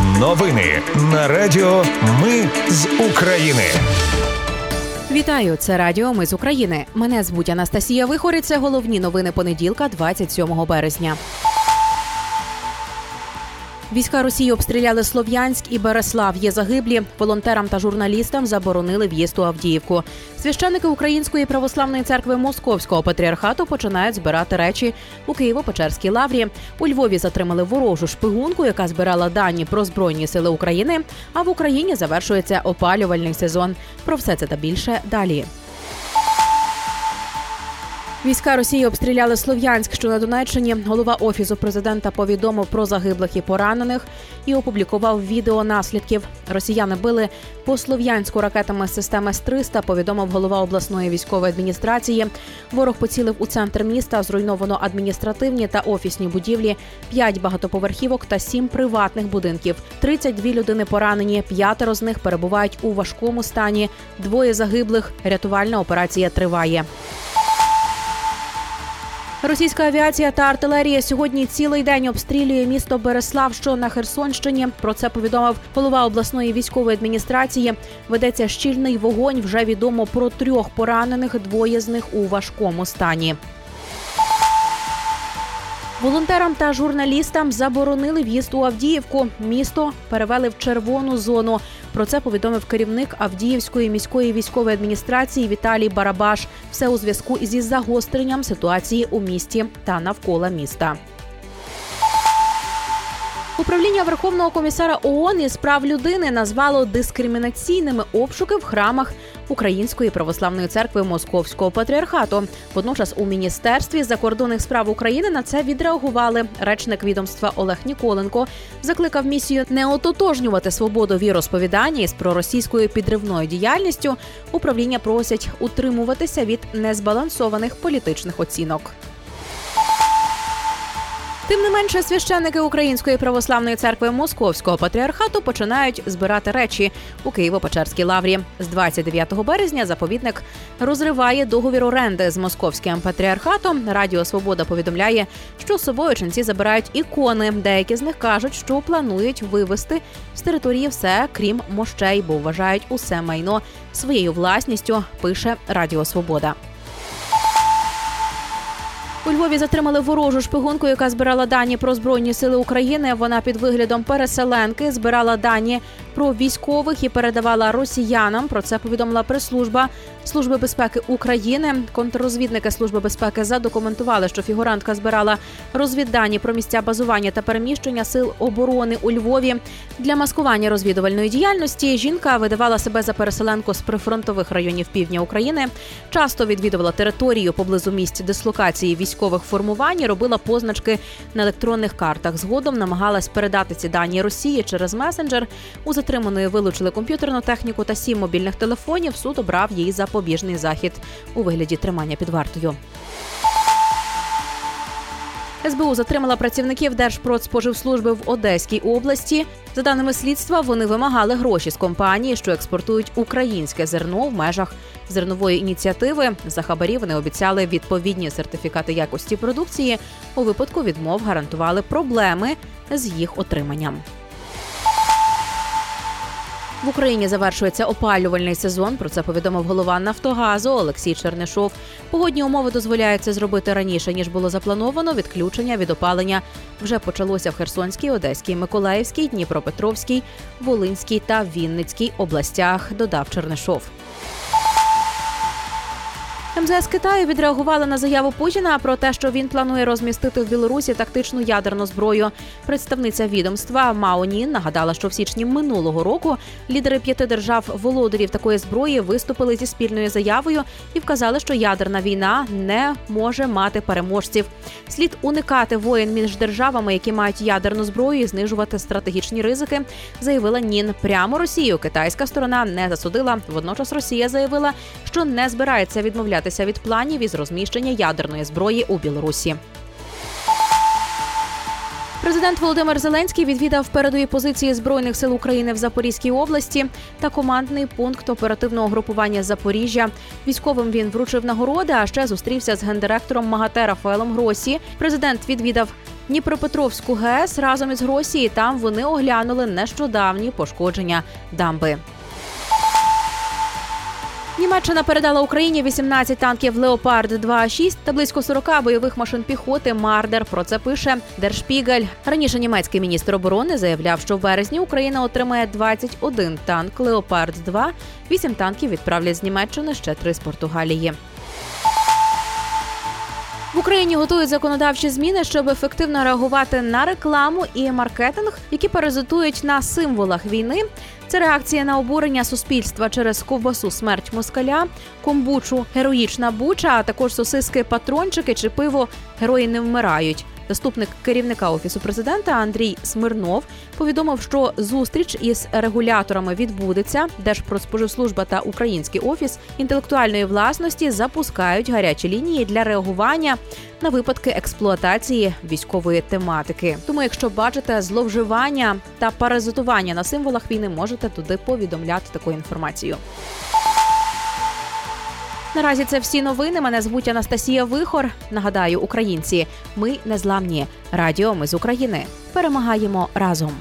Новини на Радіо Ми з України. Вітаю, це Радіо Ми з України. Мене звуть Анастасія Вихорі. Це головні новини понеділка, 27 березня. Війська Росії обстріляли Слов'янськ і Береслав. Є загиблі. Волонтерам та журналістам заборонили в'їзд у Авдіївку. Священники Української православної церкви Московського патріархату починають збирати речі у Києво-Печерській лаврі. У Львові затримали ворожу шпигунку, яка збирала дані про збройні сили України. А в Україні завершується опалювальний сезон. Про все це та більше далі. Війська Росії обстріляли Слов'янськ, що на Донеччині. Голова офісу президента повідомив про загиблих і поранених і опублікував відео наслідків. Росіяни били по слов'янську ракетами системи С-300, Повідомив голова обласної військової адміністрації. Ворог поцілив у центр міста. Зруйновано адміністративні та офісні будівлі, п'ять багатоповерхівок та сім приватних будинків. 32 людини поранені. П'ятеро з них перебувають у важкому стані. Двоє загиблих. Рятувальна операція триває. Російська авіація та артилерія сьогодні цілий день обстрілює місто Береслав, що на Херсонщині. Про це повідомив голова обласної військової адміністрації. Ведеться щільний вогонь. Вже відомо про трьох поранених. Двоє з них у важкому стані. Волонтерам та журналістам заборонили в'їзд у Авдіївку. Місто перевели в червону зону. Про це повідомив керівник Авдіївської міської військової адміністрації Віталій Барабаш. Все у зв'язку із загостренням ситуації у місті та навколо міста. Управління Верховного комісара ООН із прав людини назвало дискримінаційними обшуки в храмах Української православної церкви Московського патріархату. Водночас у міністерстві закордонних справ України на це відреагували. Речник відомства Олег Ніколенко закликав місію не ототожнювати свободу віросповідання із проросійською підривною діяльністю. Управління просять утримуватися від незбалансованих політичних оцінок. Тим не менше, священники Української православної церкви Московського патріархату починають збирати речі у Києво-Печерській лаврі. З 29 березня заповідник розриває договір оренди з московським патріархатом. Радіо Свобода повідомляє, що собою ченці забирають ікони. Деякі з них кажуть, що планують вивести з території все, крім мощей, бо вважають усе майно своєю власністю. Пише Радіо Свобода. У Львові затримали ворожу шпигунку, яка збирала дані про збройні сили України. Вона під виглядом переселенки збирала дані про військових і передавала росіянам. Про це повідомила прес-служба служби безпеки України. Контррозвідники служби безпеки задокументували, що фігурантка збирала розвіддані про місця базування та переміщення сил оборони у Львові. Для маскування розвідувальної діяльності жінка видавала себе за переселенку з прифронтових районів півдня України. Часто відвідувала територію поблизу місць дислокації військових формувань. і Робила позначки на електронних картах. Згодом намагалась передати ці дані Росії через месенджер. У затриманої вилучили комп'ютерну техніку та сім мобільних телефонів. Суд обрав їй запобіжний захід у вигляді тримання під вартою. СБУ затримала працівників Держпродспоживслужби в Одеській області. За даними слідства, вони вимагали гроші з компанії, що експортують українське зерно в межах зернової ініціативи. За хабарі вони обіцяли відповідні сертифікати якості продукції. У випадку відмов гарантували проблеми з їх отриманням. В Україні завершується опалювальний сезон. Про це повідомив голова Нафтогазу Олексій Чернишов. Погодні умови дозволяють це зробити раніше ніж було заплановано. Відключення від опалення вже почалося в Херсонській, Одеській, Миколаївській, Дніпропетровській, Волинській та Вінницькій областях. Додав Чернишов. МЗС Китаю відреагували на заяву Путіна про те, що він планує розмістити в Білорусі тактичну ядерну зброю. Представниця відомства Мао Нін нагадала, що в січні минулого року лідери п'яти держав володарів такої зброї виступили зі спільною заявою і вказали, що ядерна війна не може мати переможців. Слід уникати воєн між державами, які мають ядерну зброю, і знижувати стратегічні ризики. Заявила Нін прямо Росію. Китайська сторона не засудила. Водночас Росія заявила, що не збирається відмовлятися від планів із розміщення ядерної зброї у Білорусі. Президент Володимир Зеленський відвідав передові позиції збройних сил України в Запорізькій області та командний пункт оперативного групування Запоріжжя. Військовим він вручив нагороди, а ще зустрівся з гендиректором МАГАТЕ Рафаелом Гросі. Президент відвідав Дніпровську ГЕС разом із Гроссі. Там вони оглянули нещодавні пошкодження дамби. Німеччина передала Україні 18 танків Леопард 2А6 та близько 40 бойових машин піхоти Мардер. Про це пише Der Spiegel. Раніше німецький міністр оборони заявляв, що в березні Україна отримає 21 танк Леопард 2 8 танків відправлять з Німеччини, ще 3 з Португалії. В Україні готують законодавчі зміни, щоб ефективно реагувати на рекламу і маркетинг, які паразитують на символах війни. Це реакція на обурення суспільства через ковбасу смерть москаля, комбучу, героїчна буча, а також сосиски, патрончики чи пиво Герої не вмирають. Заступник керівника офісу президента Андрій Смирнов повідомив, що зустріч із регуляторами відбудеться. Держпродспоживслужба та Український офіс інтелектуальної власності запускають гарячі лінії для реагування на випадки експлуатації військової тематики. Тому, якщо бачите зловживання та паразитування на символах війни, можете туди повідомляти таку інформацію. Наразі це всі новини. Мене звуть Анастасія Вихор. Нагадаю, українці, ми незламні. Радіо ми з України. Перемагаємо разом.